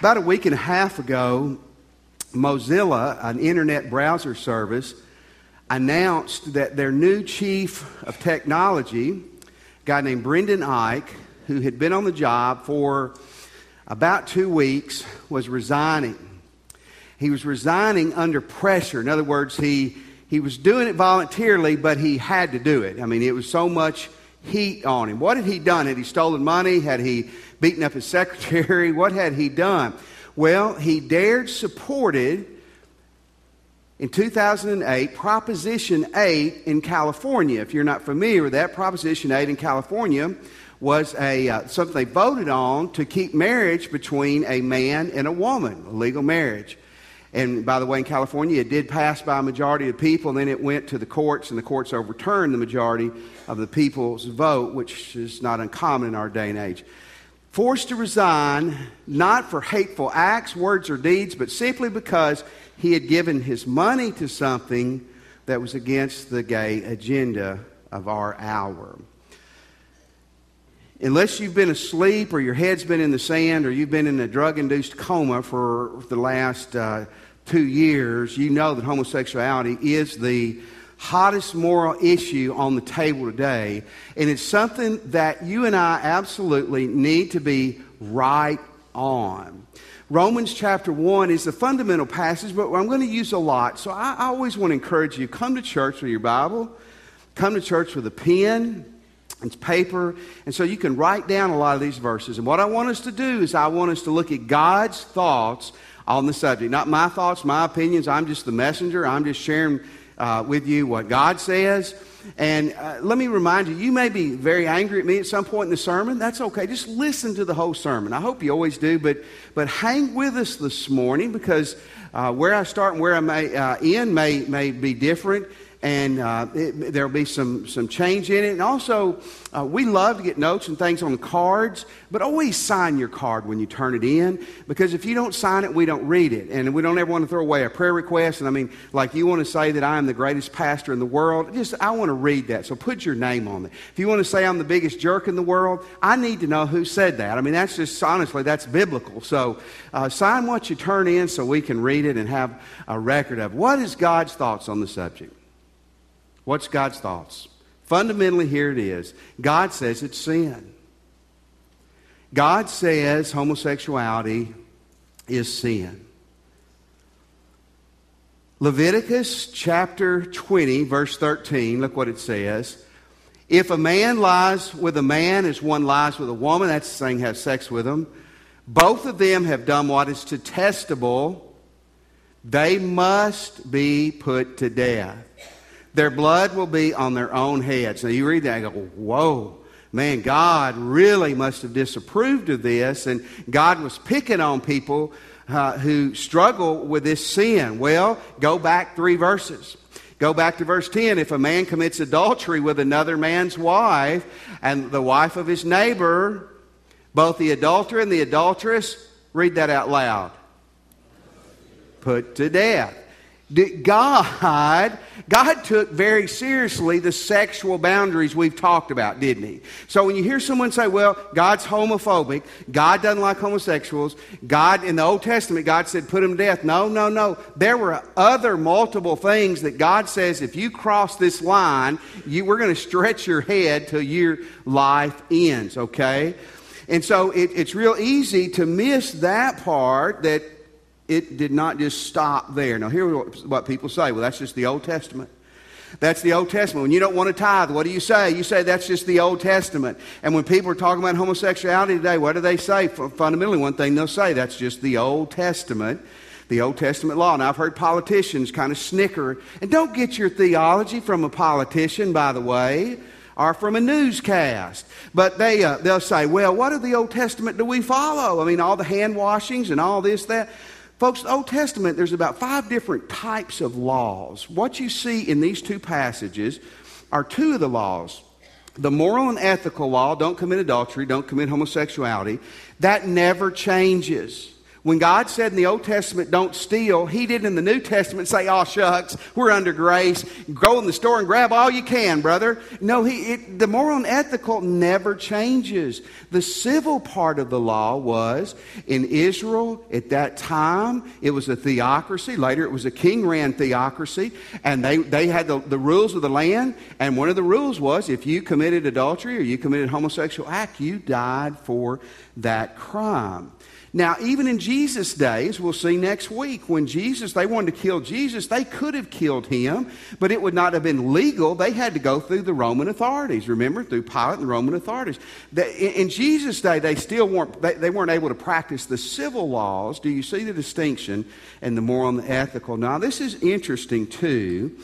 About a week and a half ago, Mozilla, an internet browser service, announced that their new chief of technology, a guy named Brendan Eich, who had been on the job for about two weeks, was resigning. He was resigning under pressure. In other words, he, he was doing it voluntarily, but he had to do it. I mean, it was so much heat on him. What had he done? Had he stolen money? Had he beaten up his secretary? What had he done? Well, he dared supported in 2008 Proposition 8 in California. If you're not familiar with that, Proposition 8 in California was a, uh, something they voted on to keep marriage between a man and a woman, a legal marriage. And by the way, in California, it did pass by a majority of people, and then it went to the courts, and the courts overturned the majority of the people's vote, which is not uncommon in our day and age. Forced to resign, not for hateful acts, words, or deeds, but simply because he had given his money to something that was against the gay agenda of our hour. Unless you've been asleep or your head's been in the sand or you've been in a drug induced coma for the last uh, two years, you know that homosexuality is the hottest moral issue on the table today. And it's something that you and I absolutely need to be right on. Romans chapter 1 is a fundamental passage, but I'm going to use a lot. So I, I always want to encourage you come to church with your Bible, come to church with a pen it's paper, and so you can write down a lot of these verses. And what I want us to do is I want us to look at God's thoughts on the subject. Not my thoughts, my opinions. I'm just the messenger. I'm just sharing uh, with you what God says. And uh, let me remind you, you may be very angry at me at some point in the sermon. That's okay. Just listen to the whole sermon. I hope you always do, but, but hang with us this morning because uh, where I start and where I may uh, end may, may be different and uh, there'll be some, some change in it. And also, uh, we love to get notes and things on cards, but always sign your card when you turn it in because if you don't sign it, we don't read it. And we don't ever want to throw away a prayer request. And I mean, like you want to say that I am the greatest pastor in the world, just I want to read that. So put your name on it. If you want to say I'm the biggest jerk in the world, I need to know who said that. I mean, that's just honestly, that's biblical. So uh, sign what you turn in so we can read it and have a record of what is God's thoughts on the subject. What's God's thoughts? Fundamentally, here it is God says it's sin. God says homosexuality is sin. Leviticus chapter 20, verse 13, look what it says. If a man lies with a man as one lies with a woman, that's the saying have sex with them, both of them have done what is detestable, they must be put to death. Their blood will be on their own heads. Now you read that and go, whoa, man, God really must have disapproved of this, and God was picking on people uh, who struggle with this sin. Well, go back three verses. Go back to verse 10. If a man commits adultery with another man's wife and the wife of his neighbor, both the adulterer and the adulteress, read that out loud, put to death. God, God took very seriously the sexual boundaries we've talked about, didn't He? So when you hear someone say, well, God's homophobic, God doesn't like homosexuals, God, in the Old Testament, God said, put them to death. No, no, no. There were other multiple things that God says, if you cross this line, you, we're going to stretch your head till your life ends, okay? And so it, it's real easy to miss that part that it did not just stop there. Now, here's what people say well, that's just the Old Testament. That's the Old Testament. When you don't want to tithe, what do you say? You say that's just the Old Testament. And when people are talking about homosexuality today, what do they say? Fundamentally, one thing they'll say that's just the Old Testament, the Old Testament law. Now, I've heard politicians kind of snicker. And don't get your theology from a politician, by the way, or from a newscast. But they, uh, they'll say, well, what of the Old Testament do we follow? I mean, all the hand washings and all this, that. Folks, the Old Testament, there's about five different types of laws. What you see in these two passages are two of the laws. The moral and ethical law, don't commit adultery, don't commit homosexuality, that never changes. When God said in the Old Testament, don't steal, He didn't in the New Testament say, oh, shucks, we're under grace. Go in the store and grab all you can, brother. No, he, it, the moral and ethical never changes. The civil part of the law was in Israel at that time, it was a theocracy. Later, it was a king ran theocracy, and they, they had the, the rules of the land. And one of the rules was if you committed adultery or you committed homosexual act, you died for that crime. Now, even in Jesus' days, we'll see next week, when Jesus, they wanted to kill Jesus, they could have killed him, but it would not have been legal. They had to go through the Roman authorities, remember, through Pilate and the Roman authorities. In Jesus' day, they still weren't, they weren't able to practice the civil laws. Do you see the distinction and the moral and the ethical? Now, this is interesting, too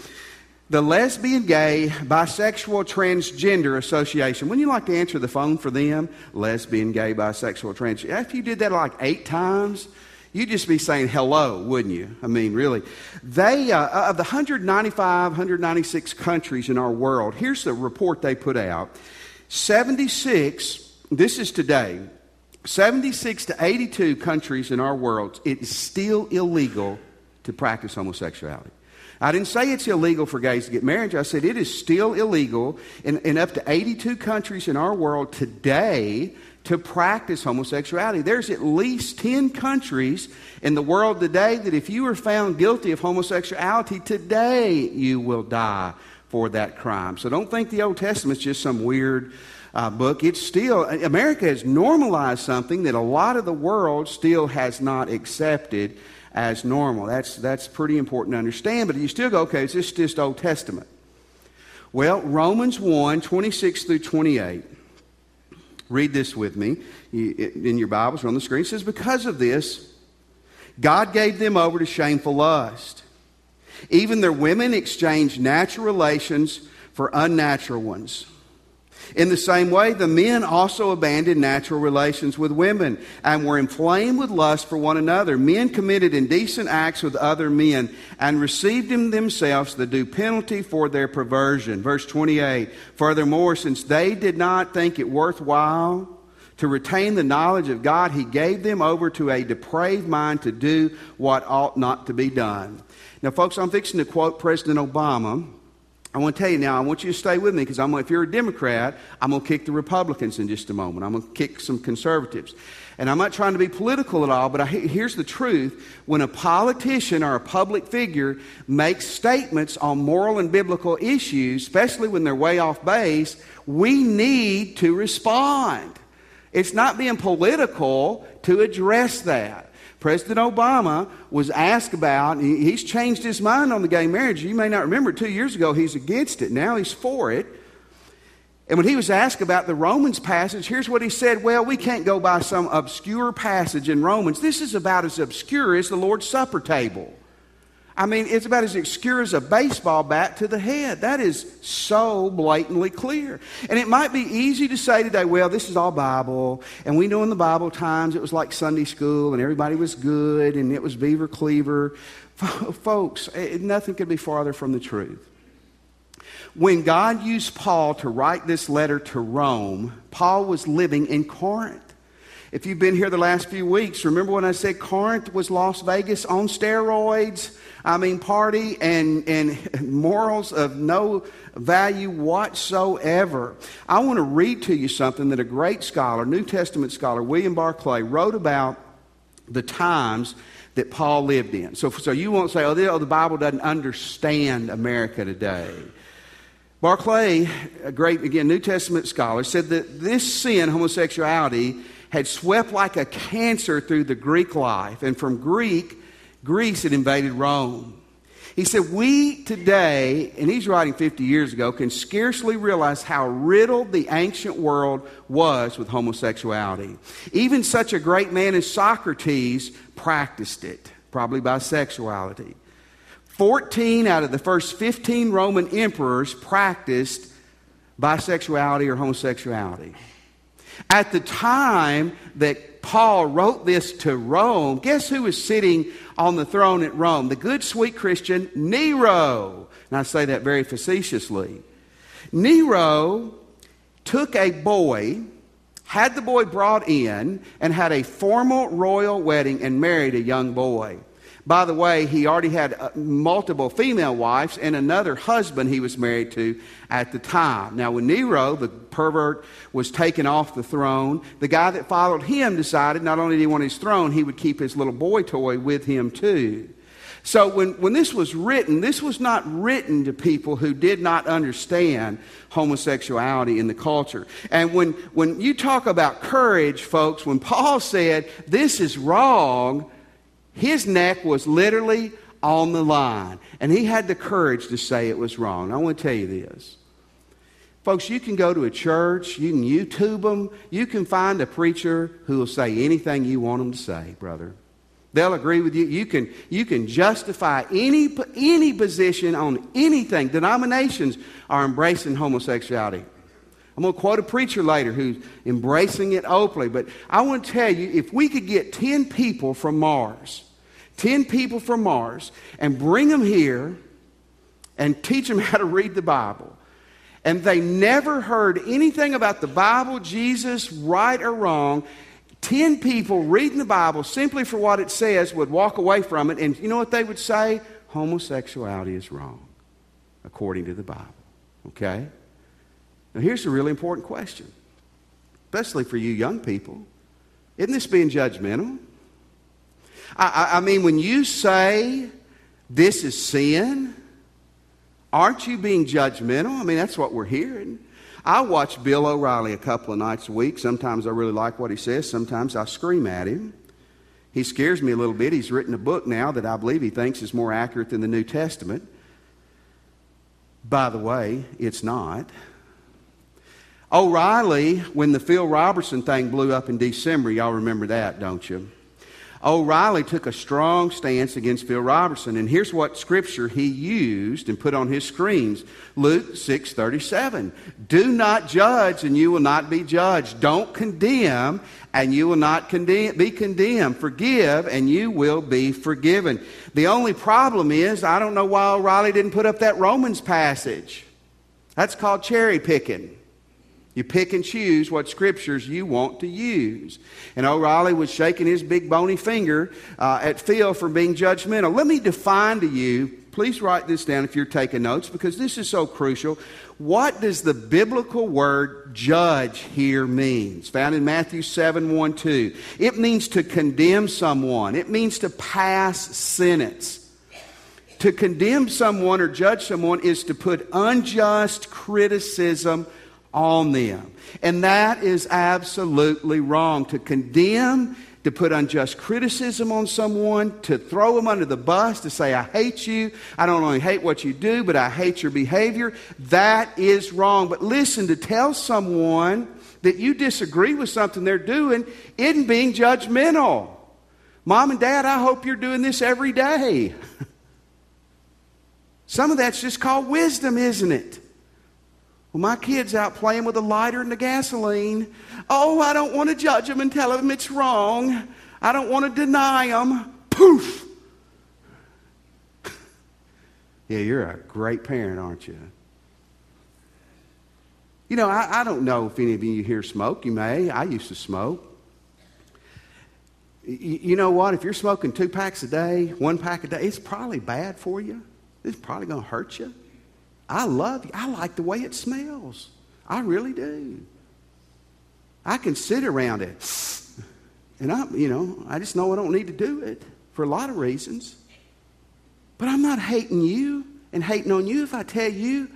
the Lesbian, Gay, Bisexual, Transgender Association. Wouldn't you like to answer the phone for them? Lesbian, gay, bisexual, transgender. After you did that like eight times, you'd just be saying hello, wouldn't you? I mean, really. They, uh, uh of the 195, 196 countries in our world, here's the report they put out 76, this is today, 76 to 82 countries in our world, it is still illegal to practice homosexuality. I didn't say it's illegal for gays to get married. I said it is still illegal in, in up to 82 countries in our world today to practice homosexuality. There's at least 10 countries in the world today that if you are found guilty of homosexuality today, you will die for that crime. So don't think the Old Testament's just some weird uh, book. It's still, America has normalized something that a lot of the world still has not accepted as normal. That's, that's pretty important to understand. But you still go, okay, is this just Old Testament? Well, Romans 1 26 through 28. Read this with me in your Bibles or on the screen. It says, Because of this, God gave them over to shameful lust. Even their women exchanged natural relations for unnatural ones. In the same way, the men also abandoned natural relations with women and were inflamed with lust for one another. Men committed indecent acts with other men and received in themselves the due penalty for their perversion. Verse 28 Furthermore, since they did not think it worthwhile to retain the knowledge of God, he gave them over to a depraved mind to do what ought not to be done. Now, folks, I'm fixing to quote President Obama I want to tell you now, I want you to stay with me because I'm, if you're a Democrat, I'm going to kick the Republicans in just a moment. I'm going to kick some conservatives. And I'm not trying to be political at all, but I, here's the truth. When a politician or a public figure makes statements on moral and biblical issues, especially when they're way off base, we need to respond. It's not being political to address that. President Obama was asked about, he's changed his mind on the gay marriage. You may not remember, two years ago he's against it. Now he's for it. And when he was asked about the Romans passage, here's what he said Well, we can't go by some obscure passage in Romans. This is about as obscure as the Lord's Supper table. I mean, it's about as obscure as a baseball bat to the head. That is so blatantly clear. And it might be easy to say today, well, this is all Bible. And we know in the Bible times it was like Sunday school and everybody was good and it was beaver cleaver. Folks, eh, nothing could be farther from the truth. When God used Paul to write this letter to Rome, Paul was living in Corinth. If you've been here the last few weeks, remember when I said Corinth was Las Vegas on steroids? I mean, party and, and morals of no value whatsoever. I want to read to you something that a great scholar, New Testament scholar, William Barclay, wrote about the times that Paul lived in. So, so you won't say, oh, the, oh, the Bible doesn't understand America today. Barclay, a great, again, New Testament scholar, said that this sin, homosexuality, had swept like a cancer through the Greek life. And from Greek, Greece had invaded Rome. He said, We today, and he's writing 50 years ago, can scarcely realize how riddled the ancient world was with homosexuality. Even such a great man as Socrates practiced it, probably bisexuality. 14 out of the first 15 Roman emperors practiced bisexuality or homosexuality. At the time that Paul wrote this to Rome, guess who was sitting on the throne at Rome? The good, sweet Christian Nero. And I say that very facetiously. Nero took a boy had the boy brought in, and had a formal royal wedding and married a young boy. By the way, he already had uh, multiple female wives and another husband he was married to at the time. Now, when Nero, the pervert, was taken off the throne, the guy that followed him decided not only did he want his throne, he would keep his little boy toy with him too. So when, when this was written, this was not written to people who did not understand homosexuality in the culture. And when, when you talk about courage, folks, when Paul said, this is wrong, his neck was literally on the line. And he had the courage to say it was wrong. I want to tell you this. Folks, you can go to a church, you can YouTube them, you can find a preacher who will say anything you want them to say, brother. They'll agree with you. You can, you can justify any, any position on anything. Denominations are embracing homosexuality. I'm going to quote a preacher later who's embracing it openly. But I want to tell you if we could get 10 people from Mars, 10 people from Mars, and bring them here and teach them how to read the Bible, and they never heard anything about the Bible, Jesus, right or wrong, 10 people reading the Bible simply for what it says would walk away from it, and you know what they would say? Homosexuality is wrong, according to the Bible. Okay? Now, here's a really important question, especially for you young people. Isn't this being judgmental? I, I, I mean, when you say this is sin, aren't you being judgmental? I mean, that's what we're hearing. I watch Bill O'Reilly a couple of nights a week. Sometimes I really like what he says, sometimes I scream at him. He scares me a little bit. He's written a book now that I believe he thinks is more accurate than the New Testament. By the way, it's not. O'Reilly, when the Phil Robertson thing blew up in December, y'all remember that, don't you? O'Reilly took a strong stance against Phil Robertson, and here's what scripture he used and put on his screens. Luke 6:37. Do not judge and you will not be judged. Don't condemn and you will not condemn, be condemned. Forgive and you will be forgiven. The only problem is I don't know why O'Reilly didn't put up that Romans passage. That's called cherry picking. You pick and choose what scriptures you want to use. And O'Reilly was shaking his big bony finger uh, at Phil for being judgmental. Let me define to you, please write this down if you're taking notes because this is so crucial. What does the biblical word judge here means? Found in Matthew 7 1 2. It means to condemn someone, it means to pass sentence. To condemn someone or judge someone is to put unjust criticism on them. And that is absolutely wrong. To condemn, to put unjust criticism on someone, to throw them under the bus, to say, I hate you. I don't only hate what you do, but I hate your behavior. That is wrong. But listen, to tell someone that you disagree with something they're doing isn't being judgmental. Mom and dad, I hope you're doing this every day. Some of that's just called wisdom, isn't it? Well, my kid's out playing with a lighter and the gasoline. Oh, I don't want to judge them and tell them it's wrong. I don't want to deny them. Poof! yeah, you're a great parent, aren't you? You know, I, I, don't know if any of you here smoke. You may. I used to smoke. You, you know what? If you're smoking two packs a day, one pack a day, it's probably bad for you. It's probably going to hurt you. I love you. I like the way it smells. I really do. I can sit around it. And I, you know, I just know I don't need to do it for a lot of reasons. But I'm not hating you and hating on you if I tell you,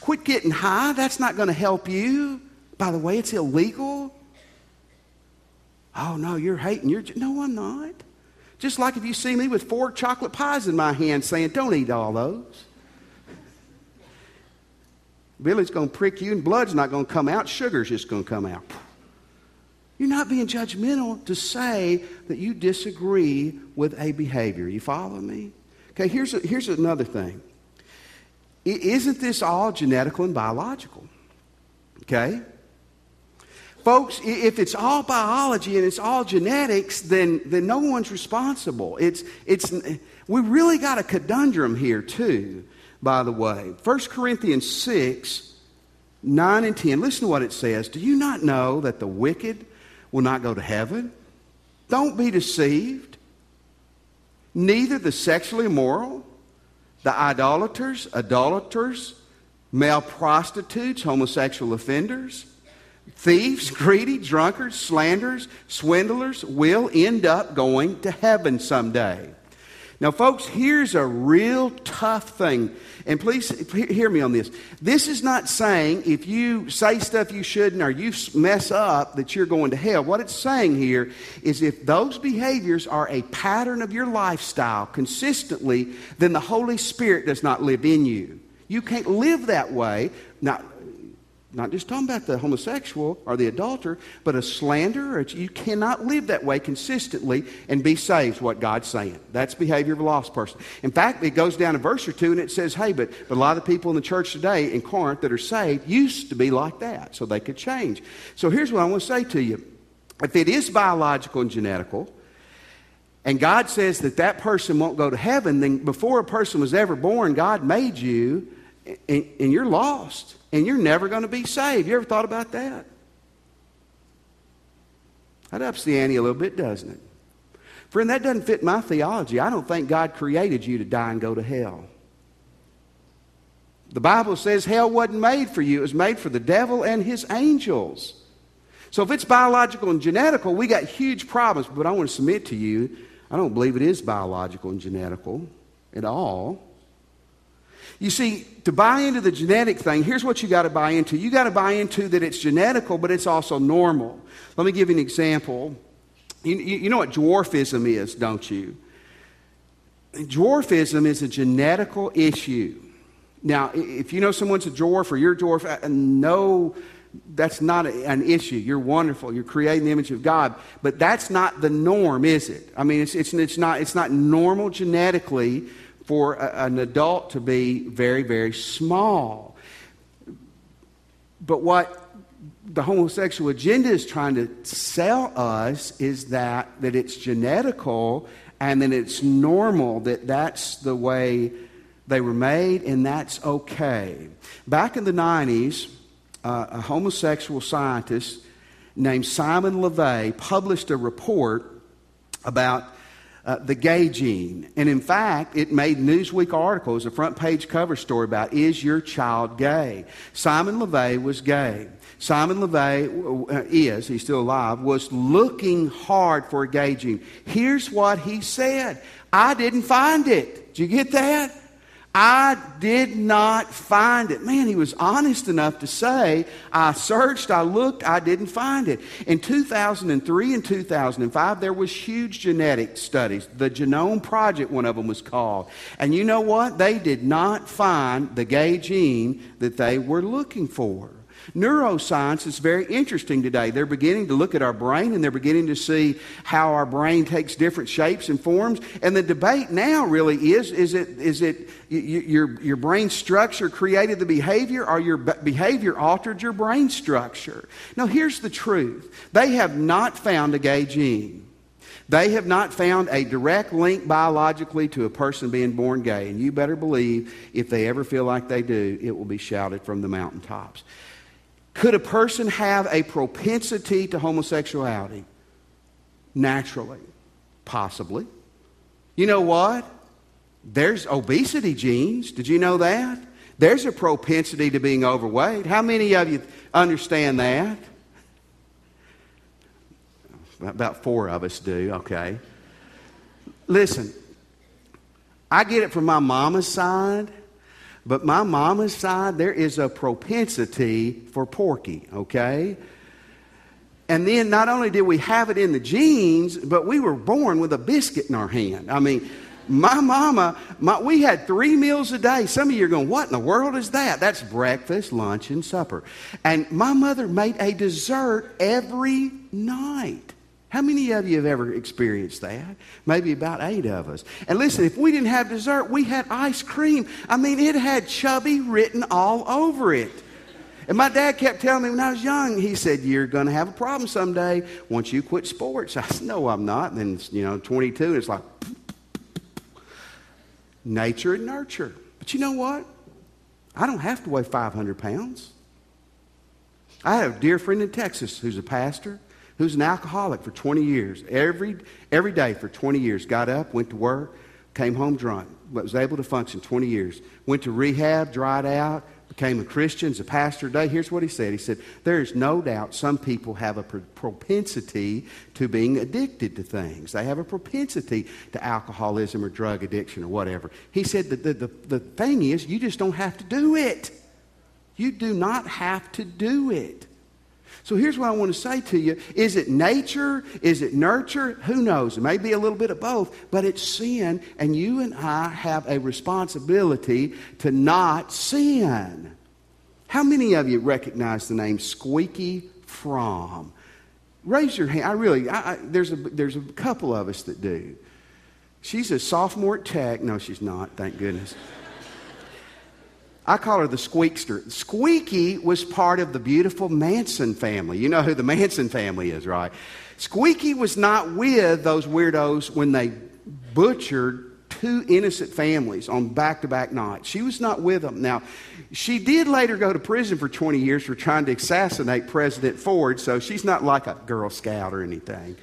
quit getting high. That's not going to help you. By the way, it's illegal. Oh, no, you're hating. You're, no, I'm not. Just like if you see me with four chocolate pies in my hand saying, don't eat all those. Billy's going to prick you, and blood's not going to come out. Sugar's just going to come out. You're not being judgmental to say that you disagree with a behavior. You follow me? Okay, here's, a, here's another thing. Isn't this all genetical and biological? Okay? Folks, if it's all biology and it's all genetics, then, then no one's responsible. It's, it's, we really got a conundrum here, too by the way. 1 Corinthians 6, 9 and 10, listen to what it says. Do you not know that the wicked will not go to heaven? Don't be deceived. Neither the sexually immoral, the idolaters, idolaters, male prostitutes, homosexual offenders, thieves, greedy, drunkards, slanderers, swindlers will end up going to heaven someday. Now, folks, here's a real tough thing. And please hear me on this. This is not saying if you say stuff you shouldn't or you mess up that you're going to hell. What it's saying here is if those behaviors are a pattern of your lifestyle consistently, then the Holy Spirit does not live in you. You can't live that way. Now, not just talking about the homosexual or the adulterer, but a slanderer. You cannot live that way consistently and be saved, what God's saying. That's behavior of a lost person. In fact, it goes down a verse or two and it says, hey, but, but a lot of the people in the church today in Corinth that are saved used to be like that, so they could change. So here's what I want to say to you. If it is biological and genetical, and God says that that person won't go to heaven, then before a person was ever born, God made you, and, and you're lost and you're never going to be saved. You ever thought about that? That ups the ante a little bit, doesn't it? Friend, that doesn't fit my theology. I don't think God created you to die and go to hell. The Bible says hell wasn't made for you, it was made for the devil and his angels. So if it's biological and genetical, we got huge problems. But I want to submit to you, I don't believe it is biological and genetical at all. You see, to buy into the genetic thing, here's what you got to buy into. You got to buy into that it's genetical, but it's also normal. Let me give you an example. You, you, know what dwarfism is, don't you? Dwarfism is a genetical issue. Now, if you know someone's a dwarf or you're a dwarf, uh, no, that's not an issue. You're wonderful. You're creating the image of God. But that's not the norm, is it? I mean, it's, it's, it's, not, it's not normal genetically for a, an adult to be very, very small. But what the homosexual agenda is trying to sell us is that, that it's genetical and that it's normal, that that's the way they were made and that's okay. Back in the 90s, uh, a homosexual scientist named Simon LeVay published a report about uh, the gay gene. And in fact, it made Newsweek articles, a front page cover story about Is Your Child Gay? Simon LeVay was gay. Simon LeVay uh, is, he's still alive, was looking hard for a gay gene. Here's what he said I didn't find it. Did you get that? I did not find it. Man, he was honest enough to say, I searched, I looked, I didn't find it. In 2003 and 2005, there was huge genetic studies. The Genome Project, one of them was called. And you know what? They did not find the gay gene that they were looking for. Neuroscience is very interesting today. They're beginning to look at our brain and they're beginning to see how our brain takes different shapes and forms. And the debate now really is is it, is it your, your brain structure created the behavior or your behavior altered your brain structure? Now, here's the truth they have not found a gay gene. They have not found a direct link biologically to a person being born gay. And you better believe if they ever feel like they do, it will be shouted from the mountaintops. Could a person have a propensity to homosexuality? Naturally. Possibly. You know what? There's obesity genes. Did you know that? There's a propensity to being overweight. How many of you understand that? About four of us do, okay. Listen, I get it from my mama's side. But my mama's side, there is a propensity for porky, okay? And then not only did we have it in the genes, but we were born with a biscuit in our hand. I mean, my mama, my, we had three meals a day. Some of you are going, What in the world is that? That's breakfast, lunch, and supper. And my mother made a dessert every night. How many of you have ever experienced that? Maybe about eight of us. And listen, if we didn't have dessert, we had ice cream. I mean, it had chubby written all over it. And my dad kept telling me when I was young, he said, You're going to have a problem someday once you quit sports. I said, No, I'm not. And then, you know, 22, and it's like nature and nurture. But you know what? I don't have to weigh 500 pounds. I have a dear friend in Texas who's a pastor, who's an alcoholic for 20 years. Every, every day for 20 years. Got up, went to work, came home drunk, but was able to function 20 years. Went to rehab, dried out, became a Christian, as a pastor today. Here's what he said He said, There is no doubt some people have a propensity to being addicted to things. They have a propensity to alcoholism or drug addiction or whatever. He said that the, the, the thing is, you just don't have to do it. You do not have to do it. So here's what I want to say to you. Is it nature? Is it nurture? Who knows? It may be a little bit of both, but it's sin, and you and I have a responsibility to not sin. How many of you recognize the name Squeaky Fromme? Raise your hand. I really, I, I, there's, a, there's a couple of us that do. She's a sophomore at Tech. No, she's not, thank goodness. I call her the Squeakster. Squeaky was part of the beautiful Manson family. You know who the Manson family is, right? Squeaky was not with those weirdos when they butchered two innocent families on back to back nights. She was not with them. Now, she did later go to prison for 20 years for trying to assassinate President Ford, so she's not like a Girl Scout or anything.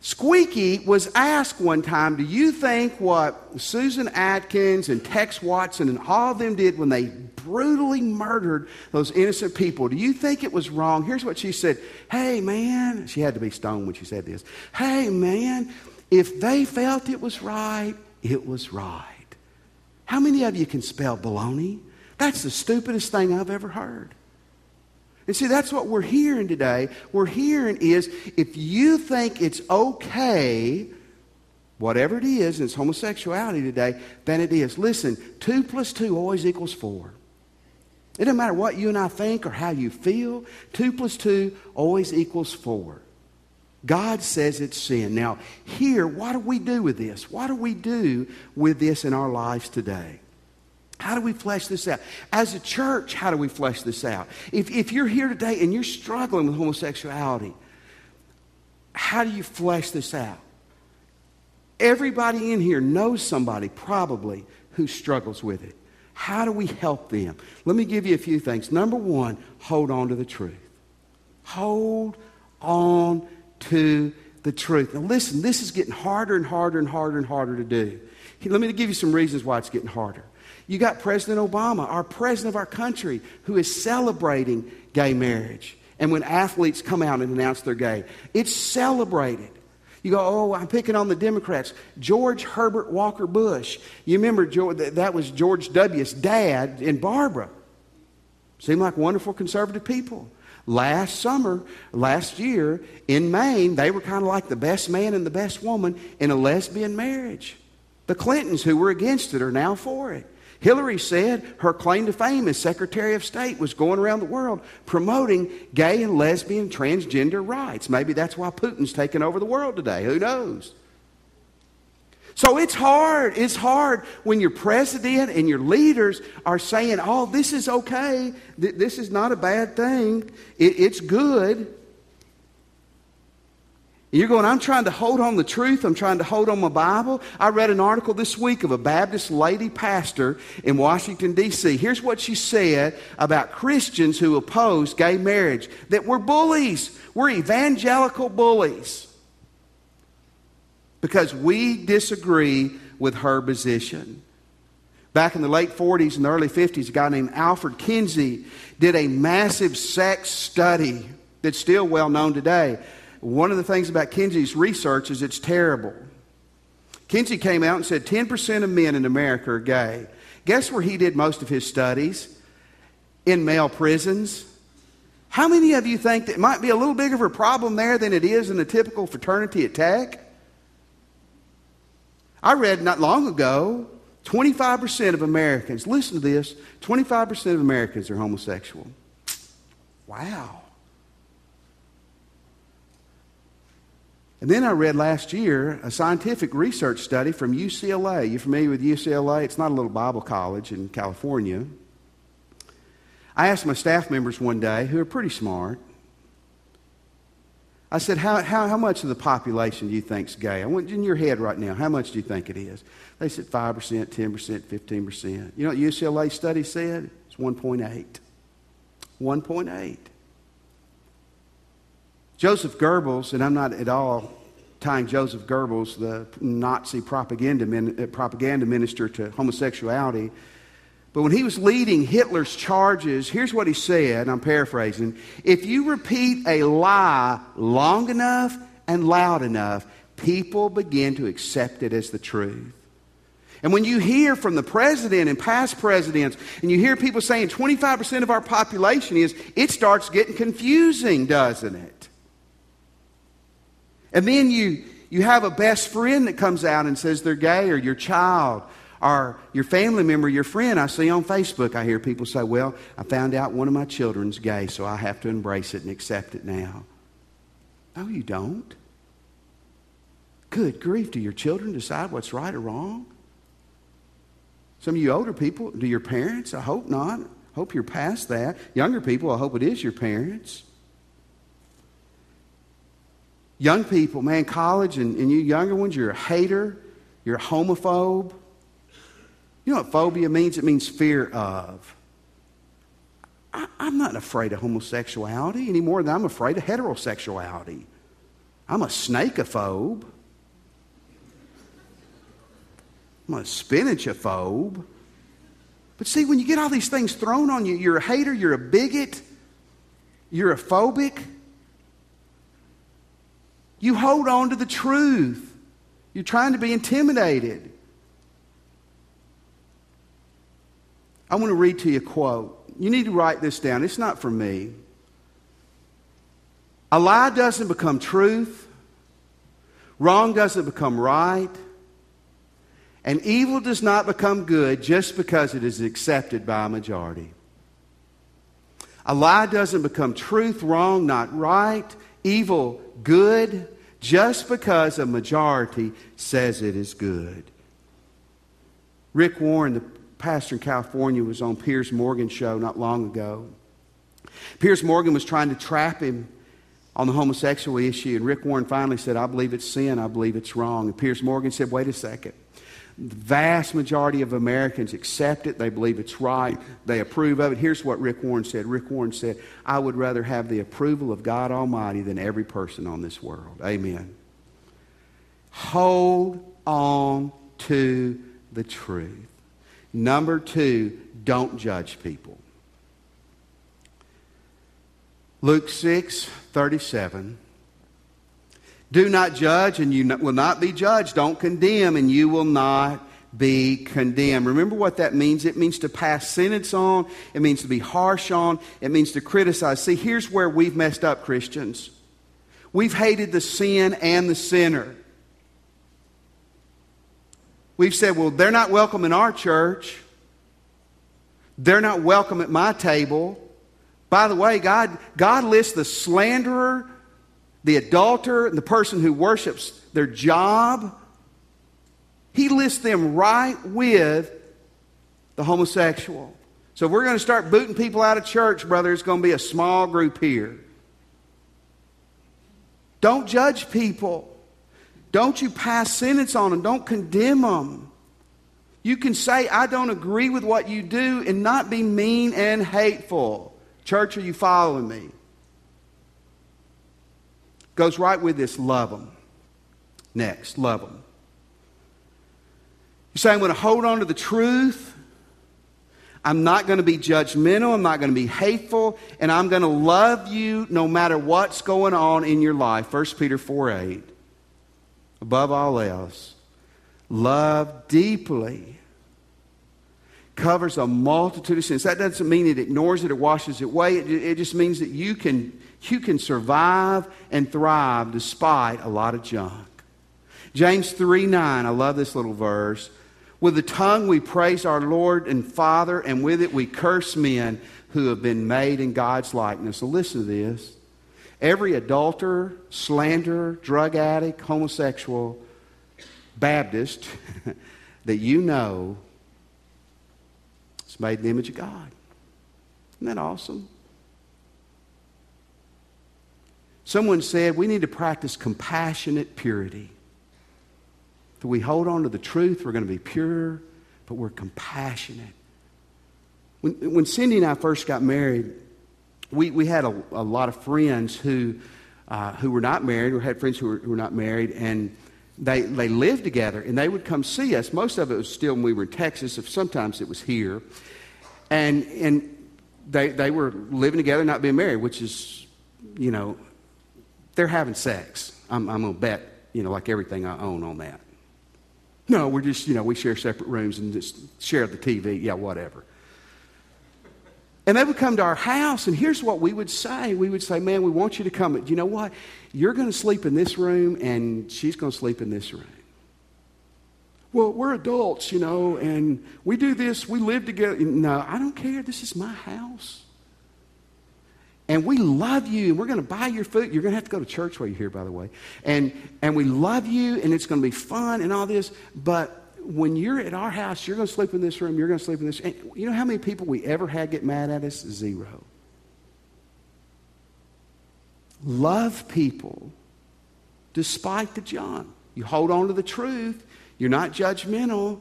Squeaky was asked one time, Do you think what Susan Atkins and Tex Watson and all of them did when they brutally murdered those innocent people, do you think it was wrong? Here's what she said Hey, man, she had to be stoned when she said this. Hey, man, if they felt it was right, it was right. How many of you can spell baloney? That's the stupidest thing I've ever heard. And see, that's what we're hearing today. We're hearing is if you think it's okay, whatever it is, and it's homosexuality today, then it is. Listen, two plus two always equals four. It doesn't matter what you and I think or how you feel, two plus two always equals four. God says it's sin. Now, here, what do we do with this? What do we do with this in our lives today? How do we flesh this out? As a church, how do we flesh this out? If, if you're here today and you're struggling with homosexuality, how do you flesh this out? Everybody in here knows somebody probably who struggles with it. How do we help them? Let me give you a few things. Number one, hold on to the truth. Hold on to the truth. Now, listen, this is getting harder and harder and harder and harder to do. Let me give you some reasons why it's getting harder. You got President Obama, our president of our country, who is celebrating gay marriage. And when athletes come out and announce they're gay, it's celebrated. You go, oh, I'm picking on the Democrats. George Herbert Walker Bush. You remember that was George W.'s dad and Barbara. Seemed like wonderful conservative people. Last summer, last year in Maine, they were kind of like the best man and the best woman in a lesbian marriage. The Clintons, who were against it, are now for it. Hillary said her claim to fame as Secretary of State was going around the world promoting gay and lesbian transgender rights. Maybe that's why Putin's taking over the world today. Who knows? So it's hard. It's hard when your president and your leaders are saying, oh, this is okay. This is not a bad thing. It's good. You're going, I'm trying to hold on the truth. I'm trying to hold on my Bible. I read an article this week of a Baptist lady pastor in Washington, D.C. Here's what she said about Christians who oppose gay marriage that we're bullies. We're evangelical bullies because we disagree with her position. Back in the late 40s and the early 50s, a guy named Alfred Kinsey did a massive sex study that's still well known today. One of the things about Kinsey's research is it's terrible. Kinsey came out and said 10% of men in America are gay. Guess where he did most of his studies? In male prisons. How many of you think that might be a little bigger of a problem there than it is in a typical fraternity at Tech? I read not long ago 25% of Americans, listen to this 25% of Americans are homosexual. Wow. And then I read last year a scientific research study from UCLA. You familiar with UCLA? It's not a little Bible college in California. I asked my staff members one day, who are pretty smart, I said, how, how, how much of the population do you think is gay? I want in your head right now, how much do you think it is? They said 5%, 10%, 15%. You know what UCLA study said? It's 1.8. 1.8. Joseph Goebbels, and I'm not at all tying Joseph Goebbels, the Nazi propaganda, min, uh, propaganda minister, to homosexuality. But when he was leading Hitler's charges, here's what he said, I'm paraphrasing. If you repeat a lie long enough and loud enough, people begin to accept it as the truth. And when you hear from the president and past presidents, and you hear people saying 25% of our population is, it starts getting confusing, doesn't it? And then you, you have a best friend that comes out and says they're gay, or your child, or your family member, your friend, I see on Facebook, I hear people say, Well, I found out one of my children's gay, so I have to embrace it and accept it now. No, you don't. Good grief, do your children decide what's right or wrong? Some of you older people, do your parents? I hope not. Hope you're past that. Younger people, I hope it is your parents. Young people, man, college and, and you younger ones, you're a hater, you're a homophobe. You know what phobia means? It means fear of. I, am not afraid of homosexuality any more than I'm afraid of heterosexuality. I'm a snakeophobe. I'm a spinachophobe. But see, when you get all these things thrown on you, you're a hater, you're a bigot, you're a phobic. You hold on to the truth. You're trying to be intimidated. I want to read to you a quote. You need to write this down. It's not for me. A lie doesn't become truth, wrong doesn't become right, and evil does not become good just because it is accepted by a majority. A lie doesn't become truth, wrong, not right, evil, good, just because a majority says it is good. Rick Warren, the pastor in California was on Piers Morgan's show not long ago. Piers Morgan was trying to trap him on the homosexual issue, and Rick Warren finally said, I believe it's sin, I believe it's wrong. And Piers Morgan said, Wait a second. The vast majority of Americans accept it. They believe it's right. They approve of it. Here's what Rick Warren said Rick Warren said, I would rather have the approval of God Almighty than every person on this world. Amen. Hold on to the truth. Number two, don't judge people. Luke 6 37. Do not judge, and you will not be judged. Don't condemn, and you will not be condemned. Remember what that means? It means to pass sentence on, it means to be harsh on, it means to criticize. See, here's where we've messed up, Christians. We've hated the sin and the sinner. We've said, well, they're not welcome in our church. They're not welcome at my table. By the way, God, God lists the slanderer, the adulterer, and the person who worships their job. He lists them right with the homosexual. So if we're going to start booting people out of church, brother, it's going to be a small group here. Don't judge people. Don't you pass sentence on them. Don't condemn them. You can say, I don't agree with what you do and not be mean and hateful. Church, are you following me? Goes right with this love them. Next, love them. You say, I'm going to hold on to the truth. I'm not going to be judgmental. I'm not going to be hateful. And I'm going to love you no matter what's going on in your life. 1 Peter 4 8 above all else, love deeply covers a multitude of sins. That doesn't mean it ignores it or washes it away. It, it just means that you can, you can survive and thrive despite a lot of junk. James 3 9, I love this little verse. With the tongue we praise our Lord and Father, and with it we curse men who have been made in God's likeness. So listen to this. Every adulterer, slanderer, drug addict, homosexual, Baptist that you know is made in the image of God. Isn't that awesome? Someone said we need to practice compassionate purity. If we hold on to the truth, we're going to be pure, but we're compassionate. When, when Cindy and I first got married, we, we had a, a lot of friends who uh, who were not married, or had friends who were, who were not married, and they, they lived together, and they would come see us. Most of it was still when we were in Texas, if sometimes it was here. And, and they, they were living together, not being married, which is, you know, they're having sex. I'm, I'm going to bet, you know, like everything I own on that. No, we're just, you know, we share separate rooms and just share the TV. Yeah, whatever. And they would come to our house, and here's what we would say. We would say, Man, we want you to come. You know what? You're going to sleep in this room, and she's going to sleep in this room. Well, we're adults, you know, and we do this, we live together. No, I don't care. This is my house. And we love you, and we're going to buy your food. You're going to have to go to church while you're here, by the way. And, and we love you, and it's going to be fun and all this. But when you're at our house, you're going to sleep in this room, you're going to sleep in this. And you know how many people we ever had get mad at us? Zero. Love people despite the John. You hold on to the truth, you're not judgmental.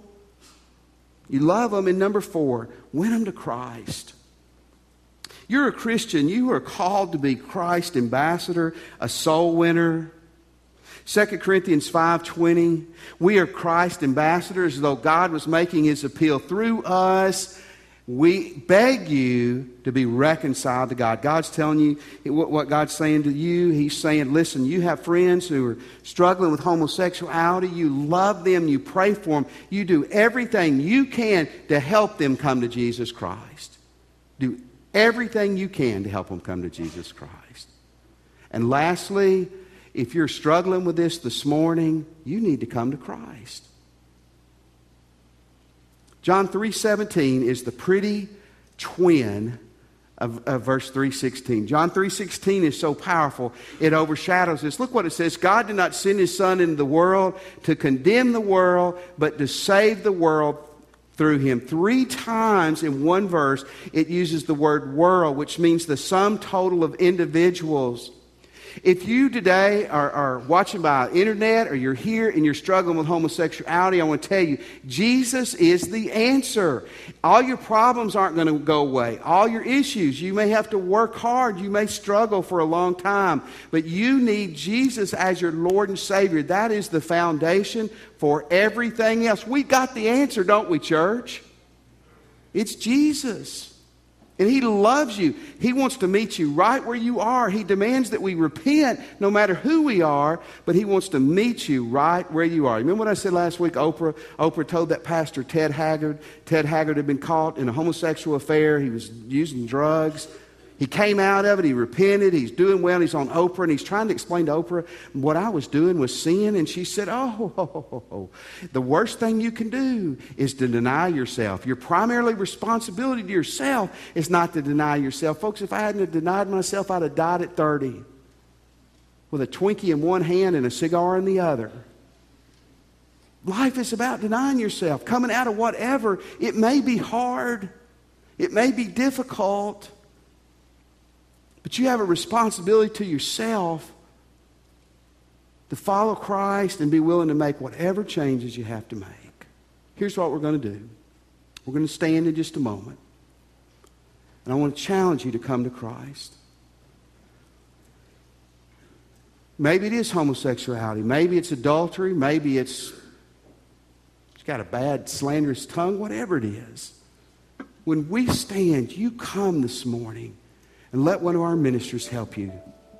You love them. And number four, win them to Christ. You're a Christian. You are called to be Christ ambassador, a soul winner. 2 Corinthians 5:20 We are Christ ambassadors though God was making his appeal through us we beg you to be reconciled to God. God's telling you what God's saying to you. He's saying, listen, you have friends who are struggling with homosexuality. You love them. You pray for them. You do everything you can to help them come to Jesus Christ. Do everything you can to help them come to Jesus Christ. And lastly, if you're struggling with this this morning, you need to come to Christ. John 3:17 is the pretty twin of, of, verse 316. John 3:16 is so powerful, it overshadows this. Look what it says, God did not send his son into the world to condemn the world, but to save the world through him. Three times in one verse, it uses the word world, which means the sum total of individuals. If you today are, are, watching by internet or you're here and you're struggling with homosexuality, I want to tell you, Jesus is the answer. All your problems aren't going to go away. All your issues, you may have to work hard. You may struggle for a long time. But you need Jesus as your Lord and Savior. That is the foundation for everything else. We got the answer, don't we, church? It's Jesus. And He loves you. He wants to meet you right where you are. He demands that we repent no matter who we are, but He wants to meet you right where you are. Remember what I said last week? Oprah, Oprah told that pastor, Ted Haggard. Ted Haggard had been caught in a homosexual affair. He was using drugs. He came out of it, he repented, he's doing well, he's on Oprah, and he's trying to explain to Oprah what I was doing was sin. And she said, oh, the worst thing you can do is to deny yourself. Your primarily responsibility to yourself is not to deny yourself. Folks, if I hadn't denied myself, I'd have died at 30 with a Twinkie in one hand and a cigar in the other. Life is about denying yourself, coming out of whatever. It may be hard, it may be difficult. But you have a responsibility to yourself to follow Christ and be willing to make whatever changes you have to make. Here's what we're going to do we're going to stand in just a moment. And I want to challenge you to come to Christ. Maybe it is homosexuality. Maybe it's adultery. Maybe it's, it's got a bad, slanderous tongue, whatever it is. When we stand, you come this morning and let one of our ministers help you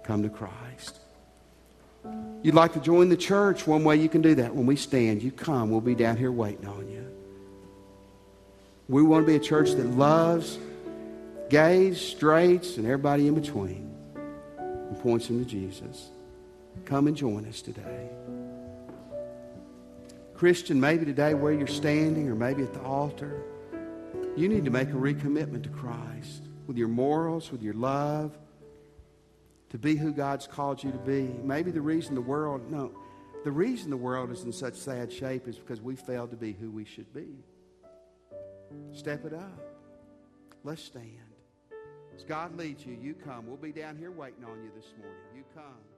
come to Christ. You'd like to join the church? One way you can do that. When we stand, you come. We'll be down here waiting on you. We want to be a church that loves gays, straights, and everybody in between and points them to Jesus. Come and join us today. Christian, maybe today where you're standing or maybe at the altar, you need to make a recommitment to Christ with your morals, with your love, to be who God's called you to be. Maybe the reason the world, no, the reason the world is in such sad shape is because we failed to be who we should be. Step it up. Let's stand. As God leads you, you come. We'll be down here waiting on you this morning. You come.